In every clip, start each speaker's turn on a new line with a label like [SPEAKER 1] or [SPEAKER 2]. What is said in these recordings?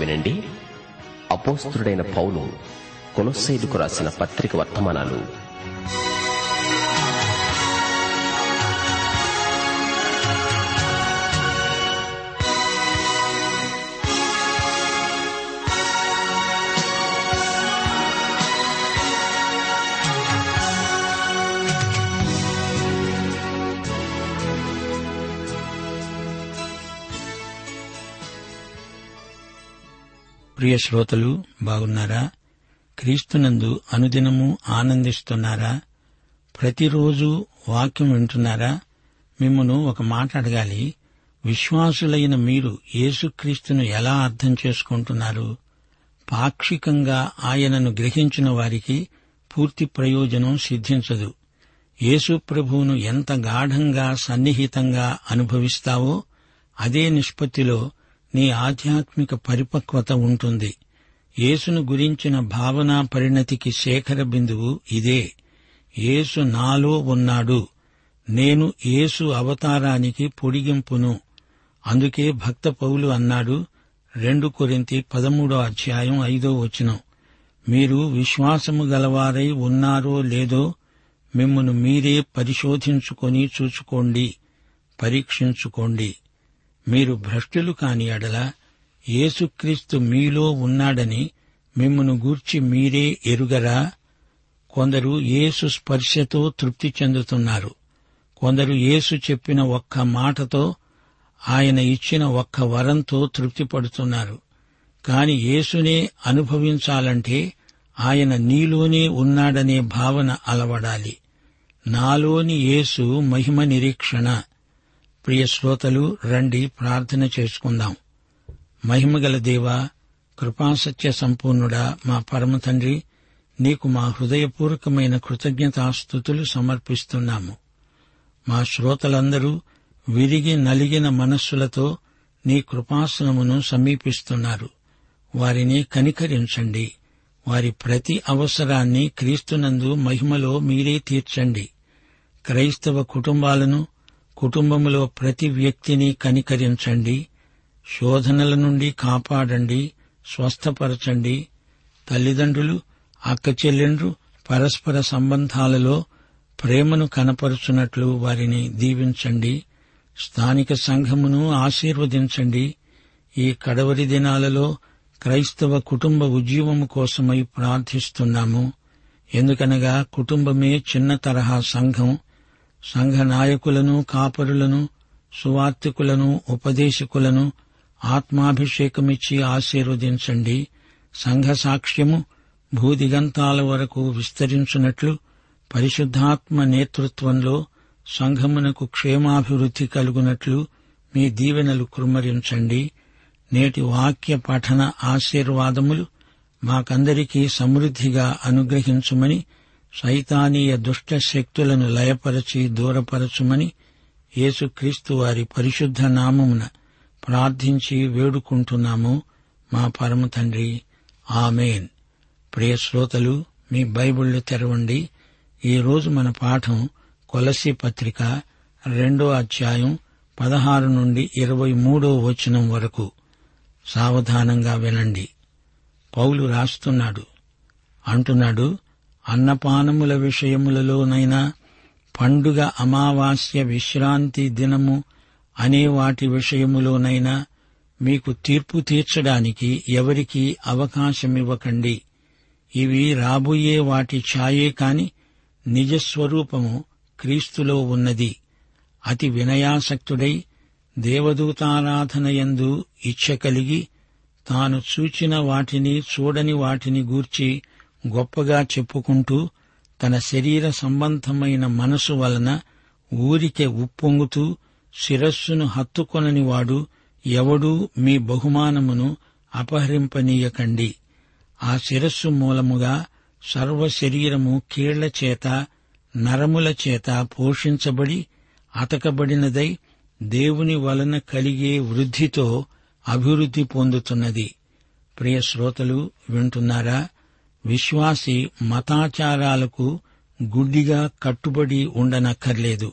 [SPEAKER 1] వినండి. అపోస్తుడైన పౌలు కొలొస్సైదుకు రాసిన పత్రిక వర్తమానాలు.
[SPEAKER 2] ప్రియ శ్రోతలు బాగున్నారా? క్రీస్తునందు అనుదినము ఆనందిస్తున్నారా? ప్రతిరోజు వాక్యం వింటున్నారా? మిమ్మను ఒక మాట అడగాలి. విశ్వాసులైన మీరు యేసుక్రీస్తును ఎలా అర్థం చేసుకుంటున్నారు? పాక్షికంగా ఆయనను గ్రహించిన వారికి పూర్తి ప్రయోజనం సిద్ధించదు. యేసు ప్రభువును ఎంత గాఢంగా సన్నిహితంగా అనుభవిస్తావో అదే నిష్పత్తిలో నీ ఆధ్యాత్మిక పరిపక్వత ఉంటుంది. యేసును గురించిన భావనా పరిణతికి శేఖర బిందువు ఇదే. యేసు నాలో ఉన్నాడు. నేను యేసు అవతారానికి పొడిగింపును. అందుకే భక్త పౌలు అన్నాడు రెండు కొరింతి పదమూడో అధ్యాయం ఐదో వచనం. మీరు విశ్వాసము గలవారై ఉన్నారో లేదో మిమ్మను మీరే పరిశోధించుకొని చూచుకోండి పరీక్షించుకోండి. మీరు భ్రష్టులు కాని ఎడల యేసుక్రీస్తు మీలో ఉన్నాడని మిమ్మను గూర్చి మీరే ఎరుగరా? కొందరు యేసు స్పర్శతో తృప్తి చెందుతున్నారు. కొందరు యేసు చెప్పిన ఒక్క మాటతో ఆయన ఇచ్చిన ఒక్క వరంతో తృప్తి పడుతున్నారు. కాని యేసునే అనుభవించాలంటే ఆయన నీలోనే ఉన్నాడనే భావన అలవడాలి. నాలోని యేసు మహిమ నిరీక్షణ. ప్రియ శ్రోతలు రండి ప్రార్థన చేసుకుందాం. మహిమగల దేవా కృపాసత్య సంపూర్ణుడా మా పరమ తండ్రి నీకు మా హృదయపూర్వకమైన కృతజ్ఞతాస్థుతులు సమర్పిస్తున్నాము. మా శ్రోతలందరూ విరిగి నలిగిన మనస్సులతో నీ కృపాసనమును సమీపిస్తున్నారు. వారిని కనికరించండి. వారి ప్రతి అవసరాన్ని క్రీస్తునందు మహిమలో మీరే తీర్చండి. క్రైస్తవ కుటుంబాలను కుటుంబంలో ప్రతి వ్యక్తిని కనికరించండి శోధనల నుండి కాపాడండి స్వస్థపరచండి. తల్లిదండ్రులు అక్కచెల్లెండ్రు పరస్పర సంబంధాలలో ప్రేమను కనపరుచున్నట్లు వారిని దీవించండి స్థానిక సంఘమును ఆశీర్వదించండి. ఈ కడవరి దినాలలో క్రైస్తవ కుటుంబ ఉద్యమము కోసమై ప్రార్థిస్తున్నాము. ఎందుకనగా కుటుంబమే చిన్న తరహా సంఘం సంఘ నాయకులను కాపరులను సువార్తికులను ఉపదేశకులను ఆత్మాభిషేకమిచ్చి ఆశీర్వదించండి. సంఘ సాక్ష్యము భూదిగంతాల వరకు విస్తరించున్నట్లు పరిశుద్ధాత్మ నేతృత్వంలో సంఘమునకు క్షేమాభివృద్ధి కలుగునట్లు మీ దీవెనలు కృమ్మరించండి నేటి వాక్య పఠన ఆశీర్వాదములు మాకందరికీ సమృద్దిగా అనుగ్రహించుమని సైతానీయ దుష్ట శక్తులను లయపరచి దూరపరచుమని యేసుక్రీస్తు వారి పరిశుద్ధ నామమున ప్రార్థించి వేడుకుంటున్నాము. మా పరమ తండ్రి ఆమెన్. ప్రియ శ్రోతలు మీ బైబిళ్ళు తెరవండి. ఈరోజు మన పాఠం కొలసి పత్రిక రెండో అధ్యాయం పదహారు నుండి ఇరవై మూడో వచనం వరకు. సావధానంగా వినండి. పౌలు రాస్తున్నాడు. అంటున్నాడు అన్నపానముల విషయములలోనైనా పండుగ అమావాస్య విశ్రాంతి దినము అనే వాటి విషయములోనైనా మీకు తీర్పు తీర్చడానికి ఎవరికీ అవకాశమివ్వకండి. ఇవి రాబోయే వాటి ఛాయే కాని నిజస్వరూపము క్రీస్తులో ఉన్నది. అతి వినయాసక్తుడై దేవదూతారాధనయందు ఇచ్చ కలిగి తాను చూచిన వాటిని చూడని వాటిని గూర్చి గొప్పగా చెప్పుకుంటూ తన శరీర సంబంధమైన మనసు వలన ఊరికే ఉప్పొంగుతూ శిరస్సును హత్తుకొనని వాడు ఎవడూ మీ బహుమానమును అపహరింపనీయకండి. ఆ శిరస్సు మూలముగా సర్వ శరీరము కీళ్ళ చేత నరముల చేత పోషించబడి అతకబడినదై దేవుని వలన కలిగే వృద్ధితో అభివృద్ధి పొందుతున్నది. ప్రియ శ్రోతలు వింటున్నారా? విశ్వాసి మతాచారాలకు గుడ్డిగా కట్టుబడి ఉండనక్కర్లేదు.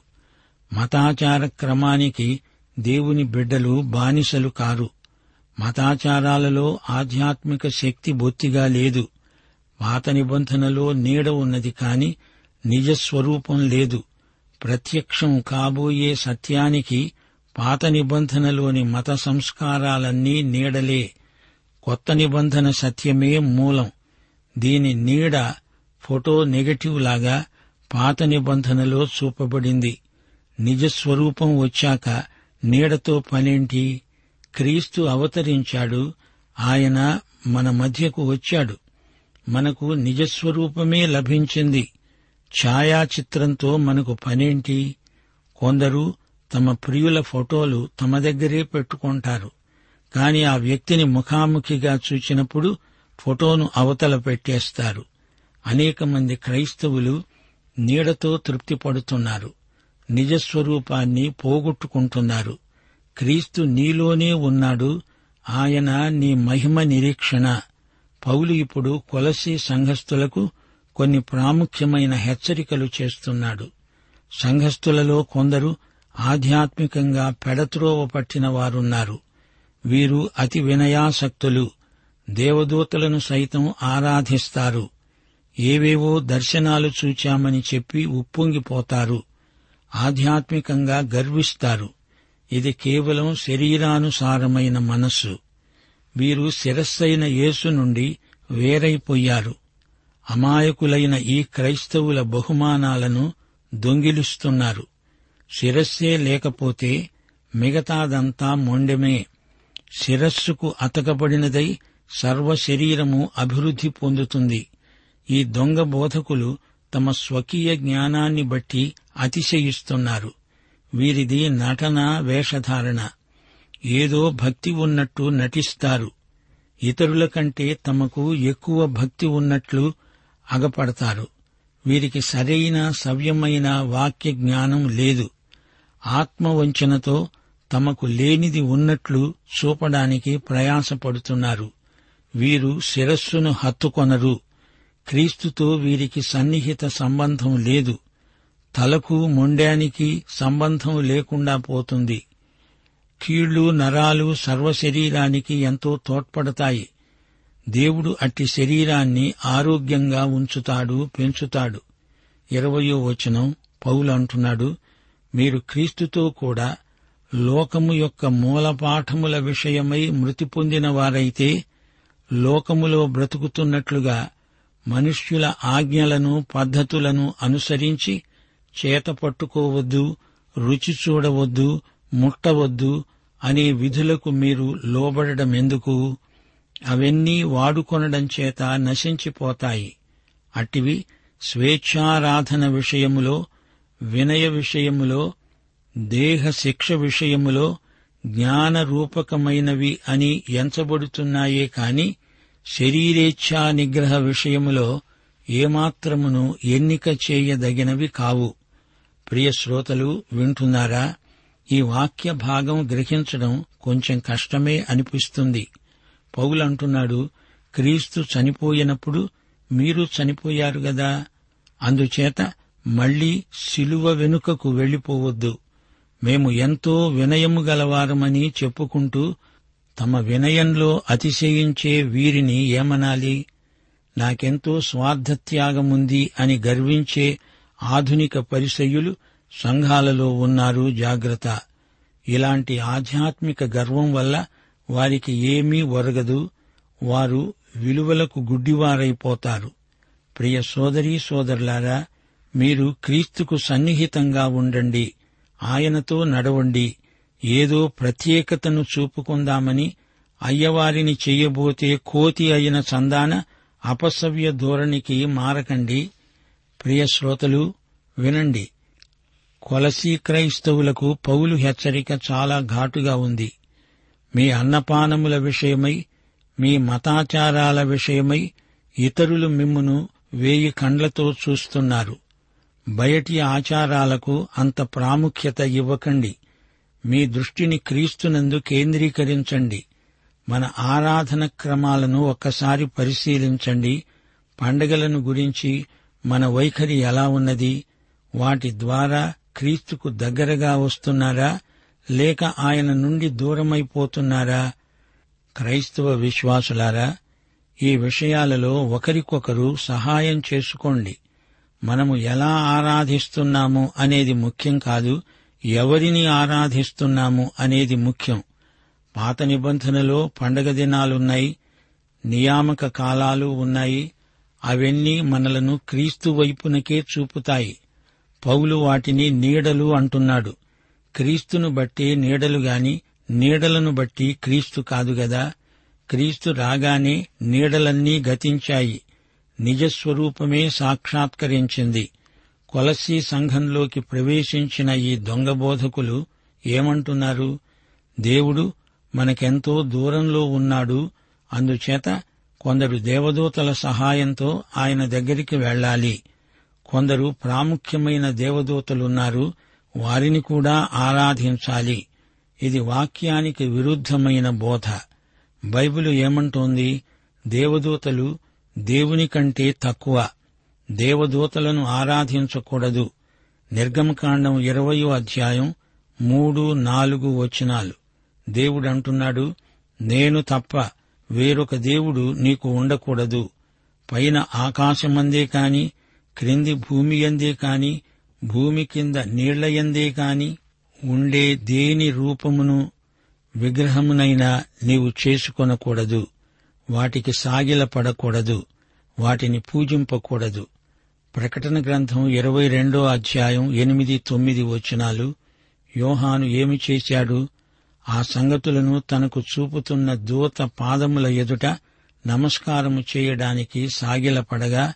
[SPEAKER 2] మతాచార క్రమానికి దేవుని బిడ్డలు బానిసలు కారు. మతాచారాలలో ఆధ్యాత్మిక శక్తి బొత్తిగా లేదు. పాత నిబంధనలో నీడ ఉన్నది కాని నిజస్వరూపం లేదు. ప్రత్యక్షం కాబోయే సత్యానికి పాత నిబంధనలోని మత సంస్కారాలన్నీ నీడలే. కొత్త నిబంధన సత్యమే మూలం. దీని నీడ ఫోటో నెగటివ్ లాగా పాత నిబంధనలో చూపబడింది. నిజస్వరూపం వచ్చాక నీడతో పనేంటి? క్రీస్తు అవతరించాడు ఆయన మన మధ్యకు వచ్చాడు. మనకు నిజస్వరూపమే లభించింది. ఛాయాచిత్రంతో మనకు పనేంటి? కొందరు తమ ప్రియుల ఫోటోలు తమ దగ్గరే పెట్టుకుంటారు. కాని ఆ వ్యక్తిని ముఖాముఖిగా చూచినప్పుడు ఫోటోను అవతల పెట్టేస్తారు. అనేక మంది క్రైస్తవులు నీడతో తృప్తి పడుతున్నారు. నిజస్వరూపాన్ని పోగొట్టుకుంటున్నారు. క్రీస్తు నీలోనే ఉన్నాడు. ఆయన నీ మహిమ నిరీక్షణ. పౌలు ఇప్పుడు కొలసి సంఘస్థులకు కొన్ని ప్రాముఖ్యమైన హెచ్చరికలు చేస్తున్నాడు. సంఘస్థులలో కొందరు ఆధ్యాత్మికంగా పెడత్రోవ పట్టిన వారున్నారు. వీరు అతి వినయాసక్తులు. దేవదూతలను సైతం ఆరాధిస్తారు. ఏవేవో దర్శనాలు చూచామని చెప్పి ఉప్పొంగిపోతారు. ఆధ్యాత్మికంగా గర్విస్తారు. ఇది కేవలం శరీరానుసారమైన మనస్సు. వీరు శిరస్సైన యేసు నుండి వేరైపోయారు. అమాయకులైన ఈ క్రైస్తవుల బహుమానాలను దొంగిలిస్తున్నారు. శిరస్సే లేకపోతే మిగతాదంతా మొండెమే. శిరస్సుకు అతకబడినదై సర్వ శరీరము అభివృద్ధి పొందుతుంది. ఈ దొంగ బోధకులు తమ స్వకీయ జ్ఞానాన్ని బట్టి అతిశయిస్తున్నారు. వీరిది నటన వేషధారణ. ఏదో భక్తి ఉన్నట్టు నటిస్తారు. ఇతరుల కంటే తమకు ఎక్కువ భక్తి ఉన్నట్లు అగపడతారు. వీరికి సరైన సవ్యమైన వాక్య జ్ఞానం లేదు. ఆత్మవంచనతో తమకు లేనిది ఉన్నట్లు చూపడానికి ప్రయాసపడుతున్నారు. వీరు శిరస్సును హత్తుకొనరు. క్రీస్తుతో వీరికి సన్నిహిత సంబంధం లేదు. తలకు మొండానికి సంబంధం లేకుండా పోతుంది. కీళ్ళు నరాలు సర్వశరీరానికి ఎంతో తోడ్పడతాయి. దేవుడు అట్టి శరీరాన్ని ఆరోగ్యంగా ఉంచుతాడు పెంచుతాడు. ఇరవయో వచనం పౌలు అంటున్నాడు మీరు క్రీస్తుతో కూడా లోకము యొక్క మూలపాఠముల విషయమై మృతి పొందిన వారైతే లోకములో బ్రతుకుతున్నట్లుగా మనుష్యుల ఆజ్ఞలను పద్ధతులను అనుసరించి చేత పట్టుకోవద్దు రుచి చూడవద్దు ముట్టవద్దు అనే విధులకు మీరు లోబడడమెందుకు? అవన్నీ వాడుకొనడం చేత నశించిపోతాయి. అట్టివి స్వేచ్ఛారాధన విషయములో వినయ విషయములో దేహ శిక్ష విషయములో జ్ఞానరూపకమైనవి అని ఎంచబడుతున్నాయే కాని శరీరేచ్ఛా నిగ్రహ విషయములో ఏమాత్రమును ఎన్నిక చేయదగినవి కావు. ప్రియ శ్రోతలు వింటున్నారా? ఈ వాక్య భాగం గ్రహించడం కొంచెం కష్టమే అనిపిస్తుంది. పౌలంటున్నాడు క్రీస్తు చనిపోయినప్పుడు మీరు చనిపోయారు గదా? అందుచేత మళ్ళీ శిలువ వెనుకకు వెళ్ళిపోవద్దు మేము ఎంతో వినయము గలవారమని చెప్పుకుంటూ తమ వినయంలో అతిశయించే వీరిని ఏమనాలి? నాకెంతో స్వార్థత్యాగముంది అని గర్వించే ఆధునిక పరిశయులు సంఘాలలో ఉన్నారు జాగ్రత్త. ఇలాంటి ఆధ్యాత్మిక గర్వం వల్ల వారికి ఏమీ ఒరగదు. వారు విలువలకు గుడ్డివారైపోతారు. ప్రియ సోదరీ సోదరులారా మీరు క్రీస్తుకు సన్నిహితంగా ఉండండి. ఆయనతో నడవండి. ఏదో ప్రత్యేకతను చూపుకుందామని అయ్యవారిని చెయ్యబోతే కోతి అయిన చందాన అపసవ్య ధోరణికి మారకండి. ప్రియ శ్రోతలు వినండి. కొలసీ క్రైస్తవులకు పౌలు హెచ్చరిక చాలా ఘాటుగా ఉంది. మీ అన్నపానముల విషయమై మీ మతాచారాల విషయమై ఇతరులు మిమ్మును వేయి కండ్లతో చూస్తున్నారు. బయటి ఆచారాలకు అంత ప్రాముఖ్యత ఇవ్వకండి. మీ దృష్టిని క్రీస్తునందు కేంద్రీకరించండి. మన ఆరాధన క్రమాలను ఒక్కసారి పరిశీలించండి. పండగలను గురించి మన వైఖరి ఎలా ఉన్నది? వాటి ద్వారా క్రీస్తుకు దగ్గరగా వస్తున్నారా? లేక ఆయన నుండి దూరమైపోతున్నారా? క్రైస్తవ విశ్వాసులారా ఈ విషయాలలో ఒకరికొకరు సహాయం చేసుకోండి. మనము ఎలా ఆరాధిస్తున్నాము అనేది ముఖ్యం కాదు ఎవరిని ఆరాధిస్తున్నాము అనేది ముఖ్యం. పాత నిబంధనలో పండగ దినాలున్నాయి నియామక కాలాలు ఉన్నాయి అవన్నీ మనలను క్రీస్తు వైపునకే చూపుతాయి. పౌలు వాటిని నీడలు అంటున్నాడు. క్రీస్తును బట్టి నీడలు గాని నీడలను బట్టి క్రీస్తు కాదు గదా క్రీస్తు రాగానే నీడలన్నీ గతించాయి. నిజస్వరూపమే సాక్షాత్కరించింది. కొలసీ సంఘంలోకి ప్రవేశించిన ఈ దొంగ బోధకులు ఏమంటున్నారు? దేవుడు మనకెంతో దూరంలో ఉన్నాడు. అందుచేత కొందరు దేవదూతల సహాయంతో ఆయన దగ్గరికి వెళ్ళాలి. కొందరు ప్రాముఖ్యమైన దేవదూతలున్నారు. వారిని కూడా ఆరాధించాలి. ఇది వాక్యానికి విరుద్ధమైన బోధ. బైబిలు ఏమంటోంది? దేవదూతలు దేవుని కంటే తక్కువ దేవదూతలను ఆరాధించకూడదు. నిర్గమకాండం ఇరవయో అధ్యాయం మూడు నాలుగు వచనాలు. దేవుడంటున్నాడు నేను తప్ప వేరొక దేవుడు నీకు ఉండకూడదు. పైన ఆకాశమందే కాని క్రింది భూమి ఎందే కాని భూమి కింద నీళ్ళయందే కాని ఉండే దేని రూపమును విగ్రహమునైనా నీవు చేసుకొనకూడదు. వాటికి సాగిలపడకూడదు వాటిని పూజింపకూడదు. ప్రకటన గ్రంథం ఇరవై రెండో అధ్యాయం ఎనిమిది తొమ్మిది వచనాలు. యోహాను ఏమి చేశాడు? ఆ సంగతులను తనకు చూపుతున్న దూత పాదముల ఎదుట నమస్కారము చేయడానికి సాగిలపడగా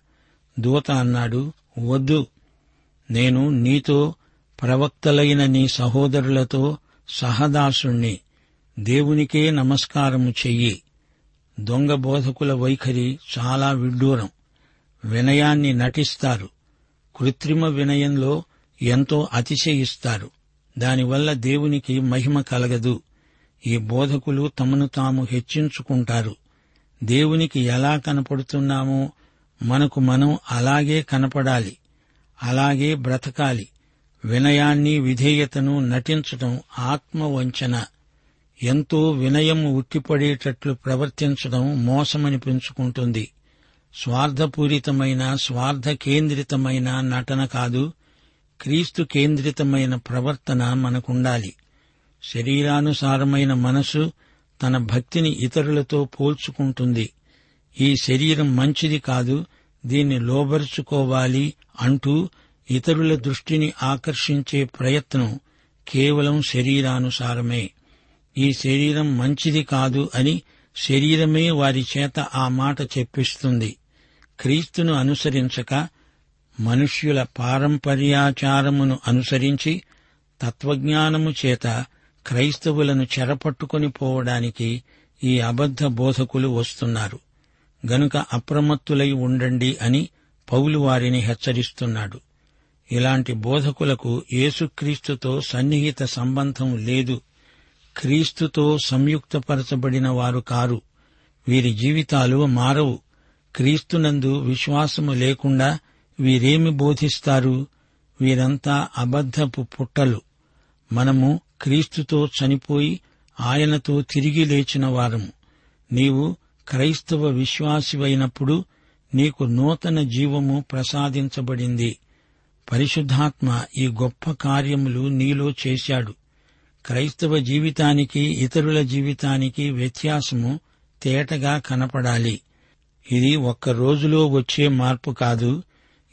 [SPEAKER 2] దూత అన్నాడు వద్దు. నేను నీతో ప్రవక్తలైన నీ సహోదరులతో సహదాసుణ్ణి. దేవునికే నమస్కారము చెయ్యి. దొంగ బోధకుల వైఖరి చాలా విడ్డూరం. వినయాన్ని నటిస్తారు. కృత్రిమ వినయంలో ఎంతో అతిశయిస్తారు. దానివల్ల దేవునికి మహిమ కలగదు. ఈ బోధకులు తమను తాము హెచ్చించుకుంటారు. దేవునికి ఎలా కనపడుతున్నామో మనకు మనం అలాగే కనపడాలి. అలాగే బ్రతకాలి. వినయాన్ని విధేయతను నటించటం ఆత్మవంచన. ఎంతో వినయం ఉట్టిపడేటట్లు ప్రవర్తించడం మోసమని పెంచుకుంటుంది స్వార్థపూరితమైన స్వార్థ కేంద్రితమైన నటన కాదు క్రీస్తు కేంద్రితమైన ప్రవర్తన మనకుండాలి. శరీరానుసారమైన మనసు తన భక్తిని ఇతరులతో పోల్చుకుంటుంది. ఈ శరీరం మంచిది కాదు దీన్ని లోబరుచుకోవాలి అంటూ ఇతరుల దృష్టిని ఆకర్షించే ప్రయత్నం కేవలం శరీరానుసారమే. ఈ శరీరం మంచిది కాదు అని శరీరమే వారి చేత ఆ మాట చెప్పిస్తుంది. క్రీస్తును అనుసరించక మనుష్యుల పారంపర్యాచారమును అనుసరించి తత్వజ్ఞానము చేత క్రైస్తవులను చెరపట్టుకొని పోవడానికి ఈ అబద్ధ బోధకులు వస్తున్నారు. గనుక అప్రమత్తులై ఉండండి అని పౌలు వారిని హెచ్చరిస్తున్నాడు. ఇలాంటి బోధకులకు యేసుక్రీస్తుతో సన్నిహిత సంబంధం లేదు. క్రీస్తుతో సంయుక్తపరచబడిన వారు కారు. వీరి జీవితాలు మారవు. క్రీస్తునందు విశ్వాసము లేకుండా వీరేమి బోధిస్తారు? వీరంతా అబద్ధపు పుట్టలు. మనము క్రీస్తుతో చనిపోయి ఆయనతో తిరిగి లేచిన వారము. నీవు క్రైస్తవ విశ్వాసివైనప్పుడు నీకు నూతన జీవము ప్రసాదించబడింది. పరిశుద్ధాత్మ ఈ గొప్ప కార్యములు నీలో చేశాడు. క్రైస్తవ జీవితానికి ఇతరుల జీవితానికి వ్యత్యాసము తేటగా కనపడాలి. ఇది ఒక్క రోజులో వచ్చే మార్పు కాదు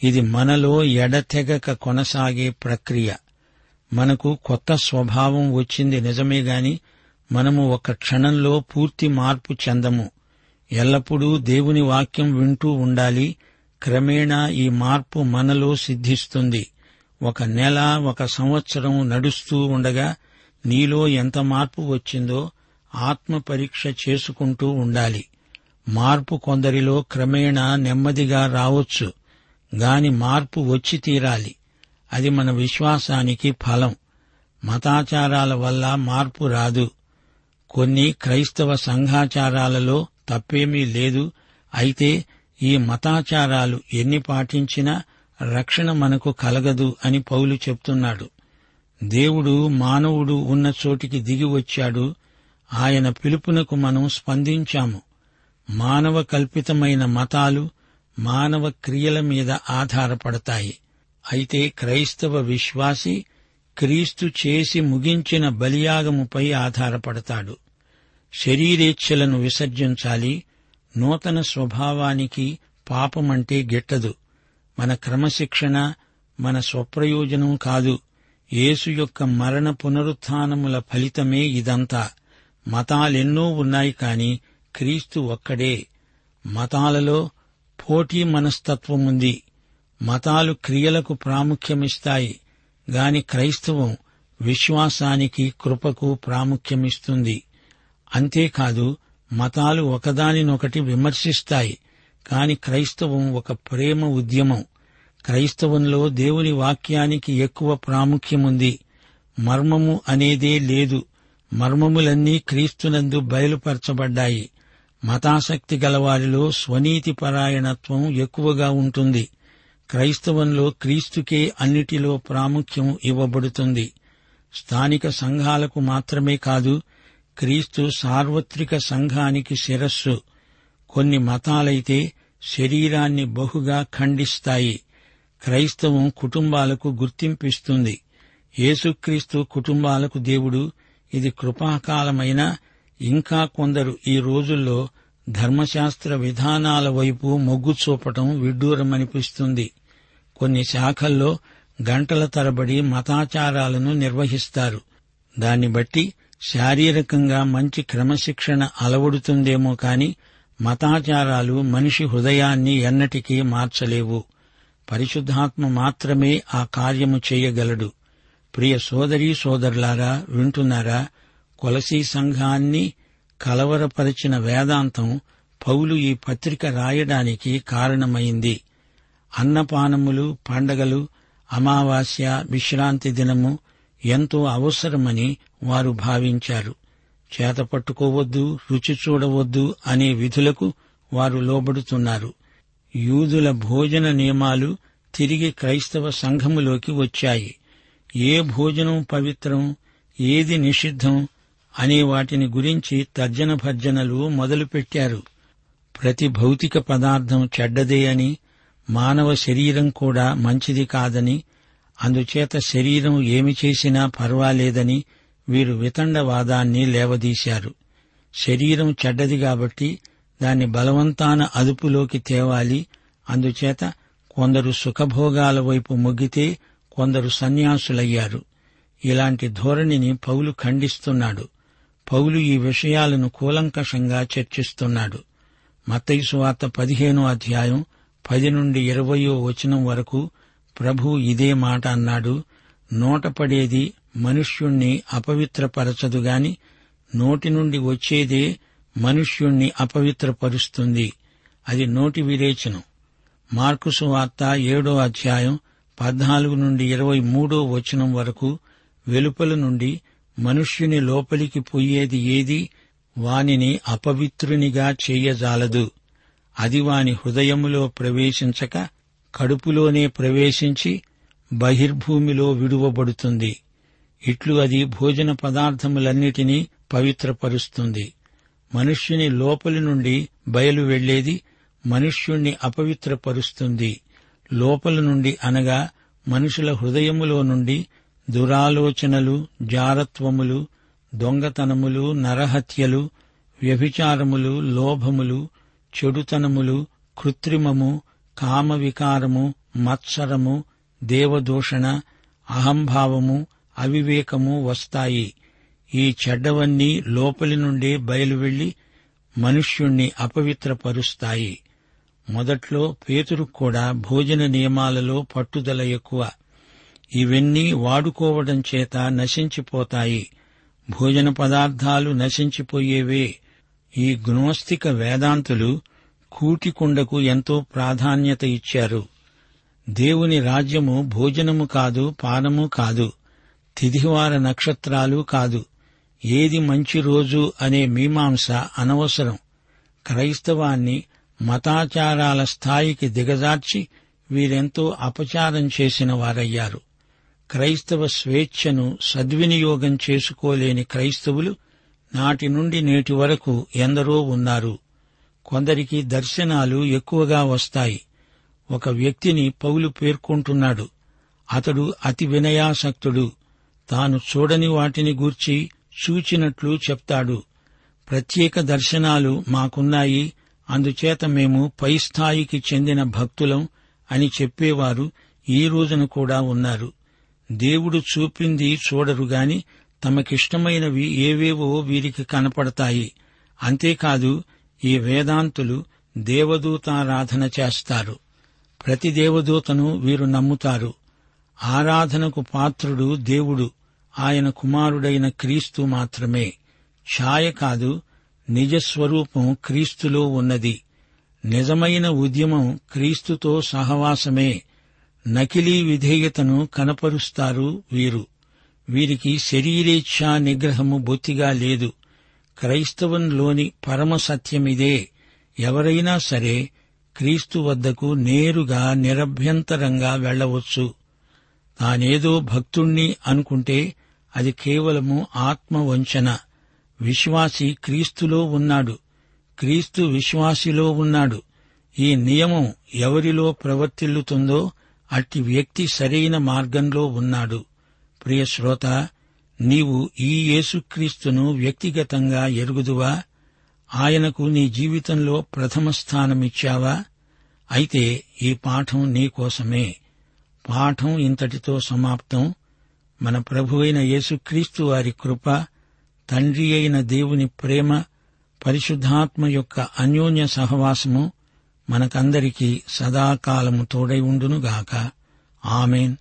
[SPEAKER 2] ఇది మనలో ఎడతెగక కొనసాగే ప్రక్రియ. మనకు కొత్త స్వభావం వచ్చింది నిజమే గాని మనము ఒక క్షణంలో పూర్తి మార్పు చెందము. ఎల్లప్పుడూ దేవుని వాక్యం వింటూ ఉండాలి క్రమేణా ఈ మార్పు మనలో సిద్ధిస్తుంది. ఒక నెల ఒక సంవత్సరం నడుస్తూ ఉండగా నీలో ఎంత మార్పు వచ్చిందో ఆత్మ పరీక్ష చేసుకుంటూ ఉండాలి. మార్పు కొందరిలో క్రమేణా నెమ్మదిగా రావచ్చు గాని మార్పు వచ్చి తీరాలి. అది మన విశ్వాసానికి ఫలం. మతాచారాల వల్ల మార్పు రాదు. కొన్ని క్రైస్తవ సంఘాచారాలలో తప్పేమీ లేదు. అయితే ఈ మతాచారాలు ఎన్ని పాటించినా రక్షణ మనకు కలగదు అని పౌలు చెప్తున్నాడు. దేవుడు మానవుడు ఉన్న చోటికి దిగి వచ్చాడు. ఆయన పిలుపునకు మనం స్పందించాము. మానవ కల్పితమైన మతాలు మానవ క్రియల మీద ఆధారపడతాయి. అయితే క్రైస్తవ విశ్వాసి క్రీస్తు చేసి ముగించిన బలియాగముపై ఆధారపడతాడు. శరీరేచ్ఛలను విసర్జించాలి. నూతన స్వభావానికి పాపమంటే గిట్టదు. మన క్రమశిక్షణ మన స్వప్రయోజనం కాదు. యేసు యొక్క మరణ పునరుత్నముల ఫలితమే ఇదంతా. మతాలెన్నో ఉన్నాయి కాని క్రీస్తు ఒక్కడే. మతాలలో పోటీ మనస్తత్వముంది మతాలు క్రియలకు ప్రాముఖ్యమిస్తాయి. గాని క్రైస్తవం విశ్వాసానికి కృపకు ప్రాముఖ్యమిస్తుంది. అంతేకాదు మతాలు ఒకదానినొకటి విమర్శిస్తాయి. కాని క్రైస్తవం ఒక ప్రేమ ఉద్యమం. క్రైస్తవంలో దేవుని వాక్యానికి ఎక్కువ ప్రాముఖ్యముంది. మర్మము అనేదే లేదు. మర్మములన్నీ క్రీస్తునందు బయలుపరచబడ్డాయి. మతాసక్తి గలవారిలో స్వనీతి పరాయణత్వం ఎక్కువగా ఉంటుంది. క్రైస్తవంలో క్రీస్తుకే అన్నిటిలో ప్రాముఖ్యం ఇవ్వబడుతుంది. స్థానిక సంఘాలకు మాత్రమే కాదు క్రీస్తు సార్వత్రిక సంఘానికి శిరస్సు. కొన్ని మతాలైతే శరీరాన్ని బహుగా ఖండిస్తాయి. క్రైస్తవం కుటుంబాలకు గుర్తింపిస్తుంది. యేసుక్రీస్తు కుటుంబాలకు దేవుడు ఇది కృపాకాలమైన ఇంకా కొందరు ఈ రోజుల్లో ధర్మశాస్త్ర విధానాల వైపు మొగ్గు చూపటం విడ్డూరమనిపిస్తుంది. కొన్ని శాఖల్లో గంటల తరబడి మతాచారాలను నిర్వహిస్తారు. దాన్ని బట్టి శారీరకంగా మంచి క్రమశిక్షణ అలవడుతుందేమో కాని మతాచారాలు మనిషి హృదయాన్ని ఎన్నటికీ మార్చలేవు. పరిశుద్ధాత్మ మాత్రమే ఆ కార్యము చేయగలడు. ప్రియ సోదరీ సోదరులారా వింటున్నారా? కొలసీ సంఘాన్ని కలవరపరిచిన వేదాంతం పౌలు ఈ పత్రిక రాయడానికి కారణమైంది. అన్నపానములు పండగలు అమావాస్య విశ్రాంతి దినము ఎంతో అవసరమని వారు భావించారు. చేత పట్టుకోవద్దు రుచి చూడవద్దు అనే విధులకు వారు లోబడుతున్నారు. యూదుల భోజన నియమాలు తిరిగి క్రైస్తవ సంఘములోకి వచ్చాయి. ఏ భోజనం పవిత్రం ఏది నిషిద్ధం అనే వాటిని గురించి తర్జన భర్జనలు మొదలుపెట్టారు. ప్రతి భౌతిక పదార్థం చెడ్డదే అని మానవ శరీరం కూడా మంచిది కాదని అందుచేత శరీరం ఏమి చేసినా పర్వాలేదని వీరు వితండవాదాన్ని లేవదీశారు. శరీరం చెడ్డది కాబట్టి దాన్ని బలవంతాన అదుపులోకి తేవాలి. అందుచేత కొందరు సుఖభోగాల వైపు మొగ్గితే కొందరు సన్యాసులయ్యారు. ఇలాంటి ధోరణిని పౌలు ఖండిస్తున్నాడు. పౌలు ఈ విషయాలను కూలంకషంగా చర్చిస్తున్నాడు. మత్తయి వార్త పదిహేనో అధ్యాయం పది నుండి ఇరవయో వచనం వరకు ప్రభు ఇదే మాట అన్నాడు. నోటపడేది మనుష్యుణ్ణి అపవిత్రపరచదుగాని నోటి నుండి వచ్చేదే మనుష్యుణ్ణి అపవిత్రపరుస్తుంది. అది నోటి విరేచనం. మార్కుసు వార్త ఏడో అధ్యాయం పద్నాలుగు నుండి ఇరవై మూడో వచనం వరకు వెలుపల నుండి మనుష్యుని లోపలికి పోయేది ఏది? వానిని అపవిత్రునిగా చేయజాలదు. అది వాని హృదయములో ప్రవేశించక కడుపులోనే ప్రవేశించి బహిర్భూమిలో విడువబడుతుంది. ఇట్లు అది భోజన పదార్థములన్నిటినీ పవిత్రపరుస్తుంది. మనుష్యుని లోపలి నుండి బయలు వెళ్ళేది మనుష్యుణ్ణి అపవిత్రపరుస్తుంది. లోపల నుండి అనగా మనుషుల హృదయములో నుండి దురాలోచనలు జారత్వములు దొంగతనములు నరహత్యలు వ్యభిచారములు లోభములు చెడుతనములు కృత్రిమము కామవికారము మత్సరము దేవదూషణ అహంభావము అవివేకము వస్తాయి. ఈ చెడ్డవన్నీ లోపలి నుండి బయలువెళ్ళి మనుష్యుణ్ణి అపవిత్రపరుస్తాయి. మొదట్లో పేతురు కూడా భోజన నియమాలలో పట్టుదల ఎక్కువ. ఇవన్నీ వాడుకోవడం చేత నశించిపోతాయి. భోజన పదార్థాలు నశించిపోయేవే. ఈ గ్నోస్తిక వేదాంతులు కూటికుండకు ఎంతో ప్రాధాన్యత ఇచ్చారు. దేవుని రాజ్యము భోజనము కాదు పానము కాదు తిథివార నక్షత్రాలు కాదు. ఏది మంచి రోజు అనే మీమాంస అనవసరం. క్రైస్తవాన్ని మతాచారాల స్థాయికి దిగజార్చి వీరెంతో అపచారం చేసిన వారయ్యారు. క్రైస్తవ స్వేచ్ఛను సద్వినియోగం చేసుకోలేని క్రైస్తవులు నాటి నుండి నేటి వరకు ఎందరో ఉన్నారు. కొందరికి దర్శనాలు ఎక్కువగా వస్తాయి. ఒక వ్యక్తిని పౌలు పేర్కొంటున్నాడు. అతడు అతి వినయాసక్తుడు. తాను చూడని వాటిని గూర్చి చూచినట్లు చెప్తాడు. ప్రత్యేక దర్శనాలు మాకున్నాయి. అందుచేత మేము పై స్థాయికి చెందిన భక్తులం అని చెప్పేవారు ఈ రోజున కూడా ఉన్నారు. దేవుడు చూపింది చూడరుగాని తమకిష్టమైనవి ఏవేవో వీరికి కనపడతాయి. అంతేకాదు ఈ వేదాంతులు దేవదూతారాధన చేస్తారు. ప్రతి దేవదూతను వీరు నమ్ముతారు. ఆరాధనకు పాత్రుడు దేవుడు. ఆయన కుమారుడైన క్రీస్తు మాత్రమే. ఛాయ కాదు నిజస్వరూపం క్రీస్తులో ఉన్నది. నిజమైన ఉద్యమం క్రీస్తుతో సహవాసమే. నకిలీ విధేయతను కనపరుస్తారు వీరు. వీరికి శరీరేచ్ఛా నిగ్రహము బొత్తిగా లేదు. క్రైస్తవంలోని పరమ సత్యమిదే. ఎవరైనా సరే క్రీస్తు వద్దకు నేరుగా నిరభ్యంతరంగా వెళ్ళవచ్చు తానేదో భక్తుణ్ణి అనుకుంటే అది కేవలము ఆత్మవంచన. విశ్వాసి క్రీస్తులో ఉన్నాడు. క్రీస్తు విశ్వాసిలో ఉన్నాడు. ఈ నియమం ఎవరిలో ప్రవర్తిల్లుతుందో అట్టి వ్యక్తి సరైన మార్గంలో ఉన్నాడు. ప్రియ శ్రోత నీవు ఈ యేసుక్రీస్తును వ్యక్తిగతంగా ఎరుగుదువా? ఆయనకు నీ జీవితంలో ప్రథమ స్థానమిచ్చావా? అయితే ఈ పాఠం నీకోసమే పాఠం ఇంతటితో సమాప్తం. మన ప్రభువైన యేసుక్రీస్తు వారి కృప తండ్రి అయిన దేవుని ప్రేమ పరిశుద్ధాత్మ యొక్క అన్యోన్య సహవాసము మనకందరికీ సదాకాలము తోడై ఉండునుగాక. ఆమెన్.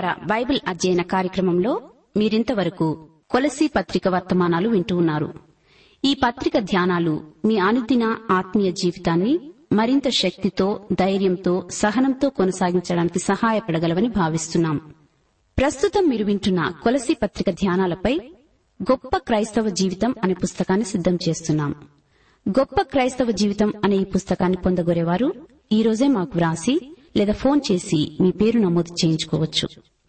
[SPEAKER 3] వార బైబిల్ అధ్యయన కార్యక్రమంలో మీరింతవరకు కొలసీ పత్రిక వర్తమానాలు వింటూ ఉన్నారు. ఈ పత్రిక ధ్యానాలు మీ అనుదిన ఆత్మీయ జీవితాన్ని మరింత శక్తితో ధైర్యంతో సహనంతో కొనసాగించడానికి సహాయపడగలవని భావిస్తున్నాం. ప్రస్తుతం మీరు వింటున్న కొలసీ పత్రిక ధ్యానాలపై గొప్ప క్రైస్తవ జీవితం అనే పుస్తకాన్ని సిద్దం చేస్తున్నాం. గొప్ప క్రైస్తవ జీవితం అనే ఈ పుస్తకాన్ని పొందగోరేవారు ఈ రోజే మాకు వ్రాసి లేదా ఫోన్ చేసి మీ పేరు నమోదు చేయించుకోవచ్చు.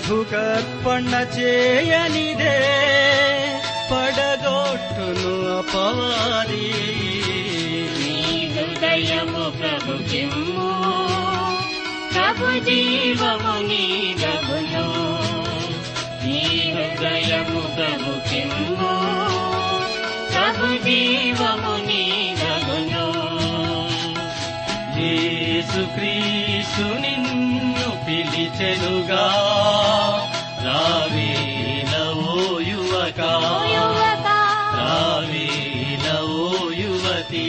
[SPEAKER 4] ప్రభు కర్పణ చేయనిదే పడగొట్టును అపవాది.
[SPEAKER 5] హృదయము ప్రభు ప్రభు జీవము నీ నీ హృదయము ప్రభు ప్రభు జీవము నీ
[SPEAKER 4] యేసుక్రీస్తు నిన్ను పిలిచెనుగా రావేల ఓ యువక ఓ యువతి.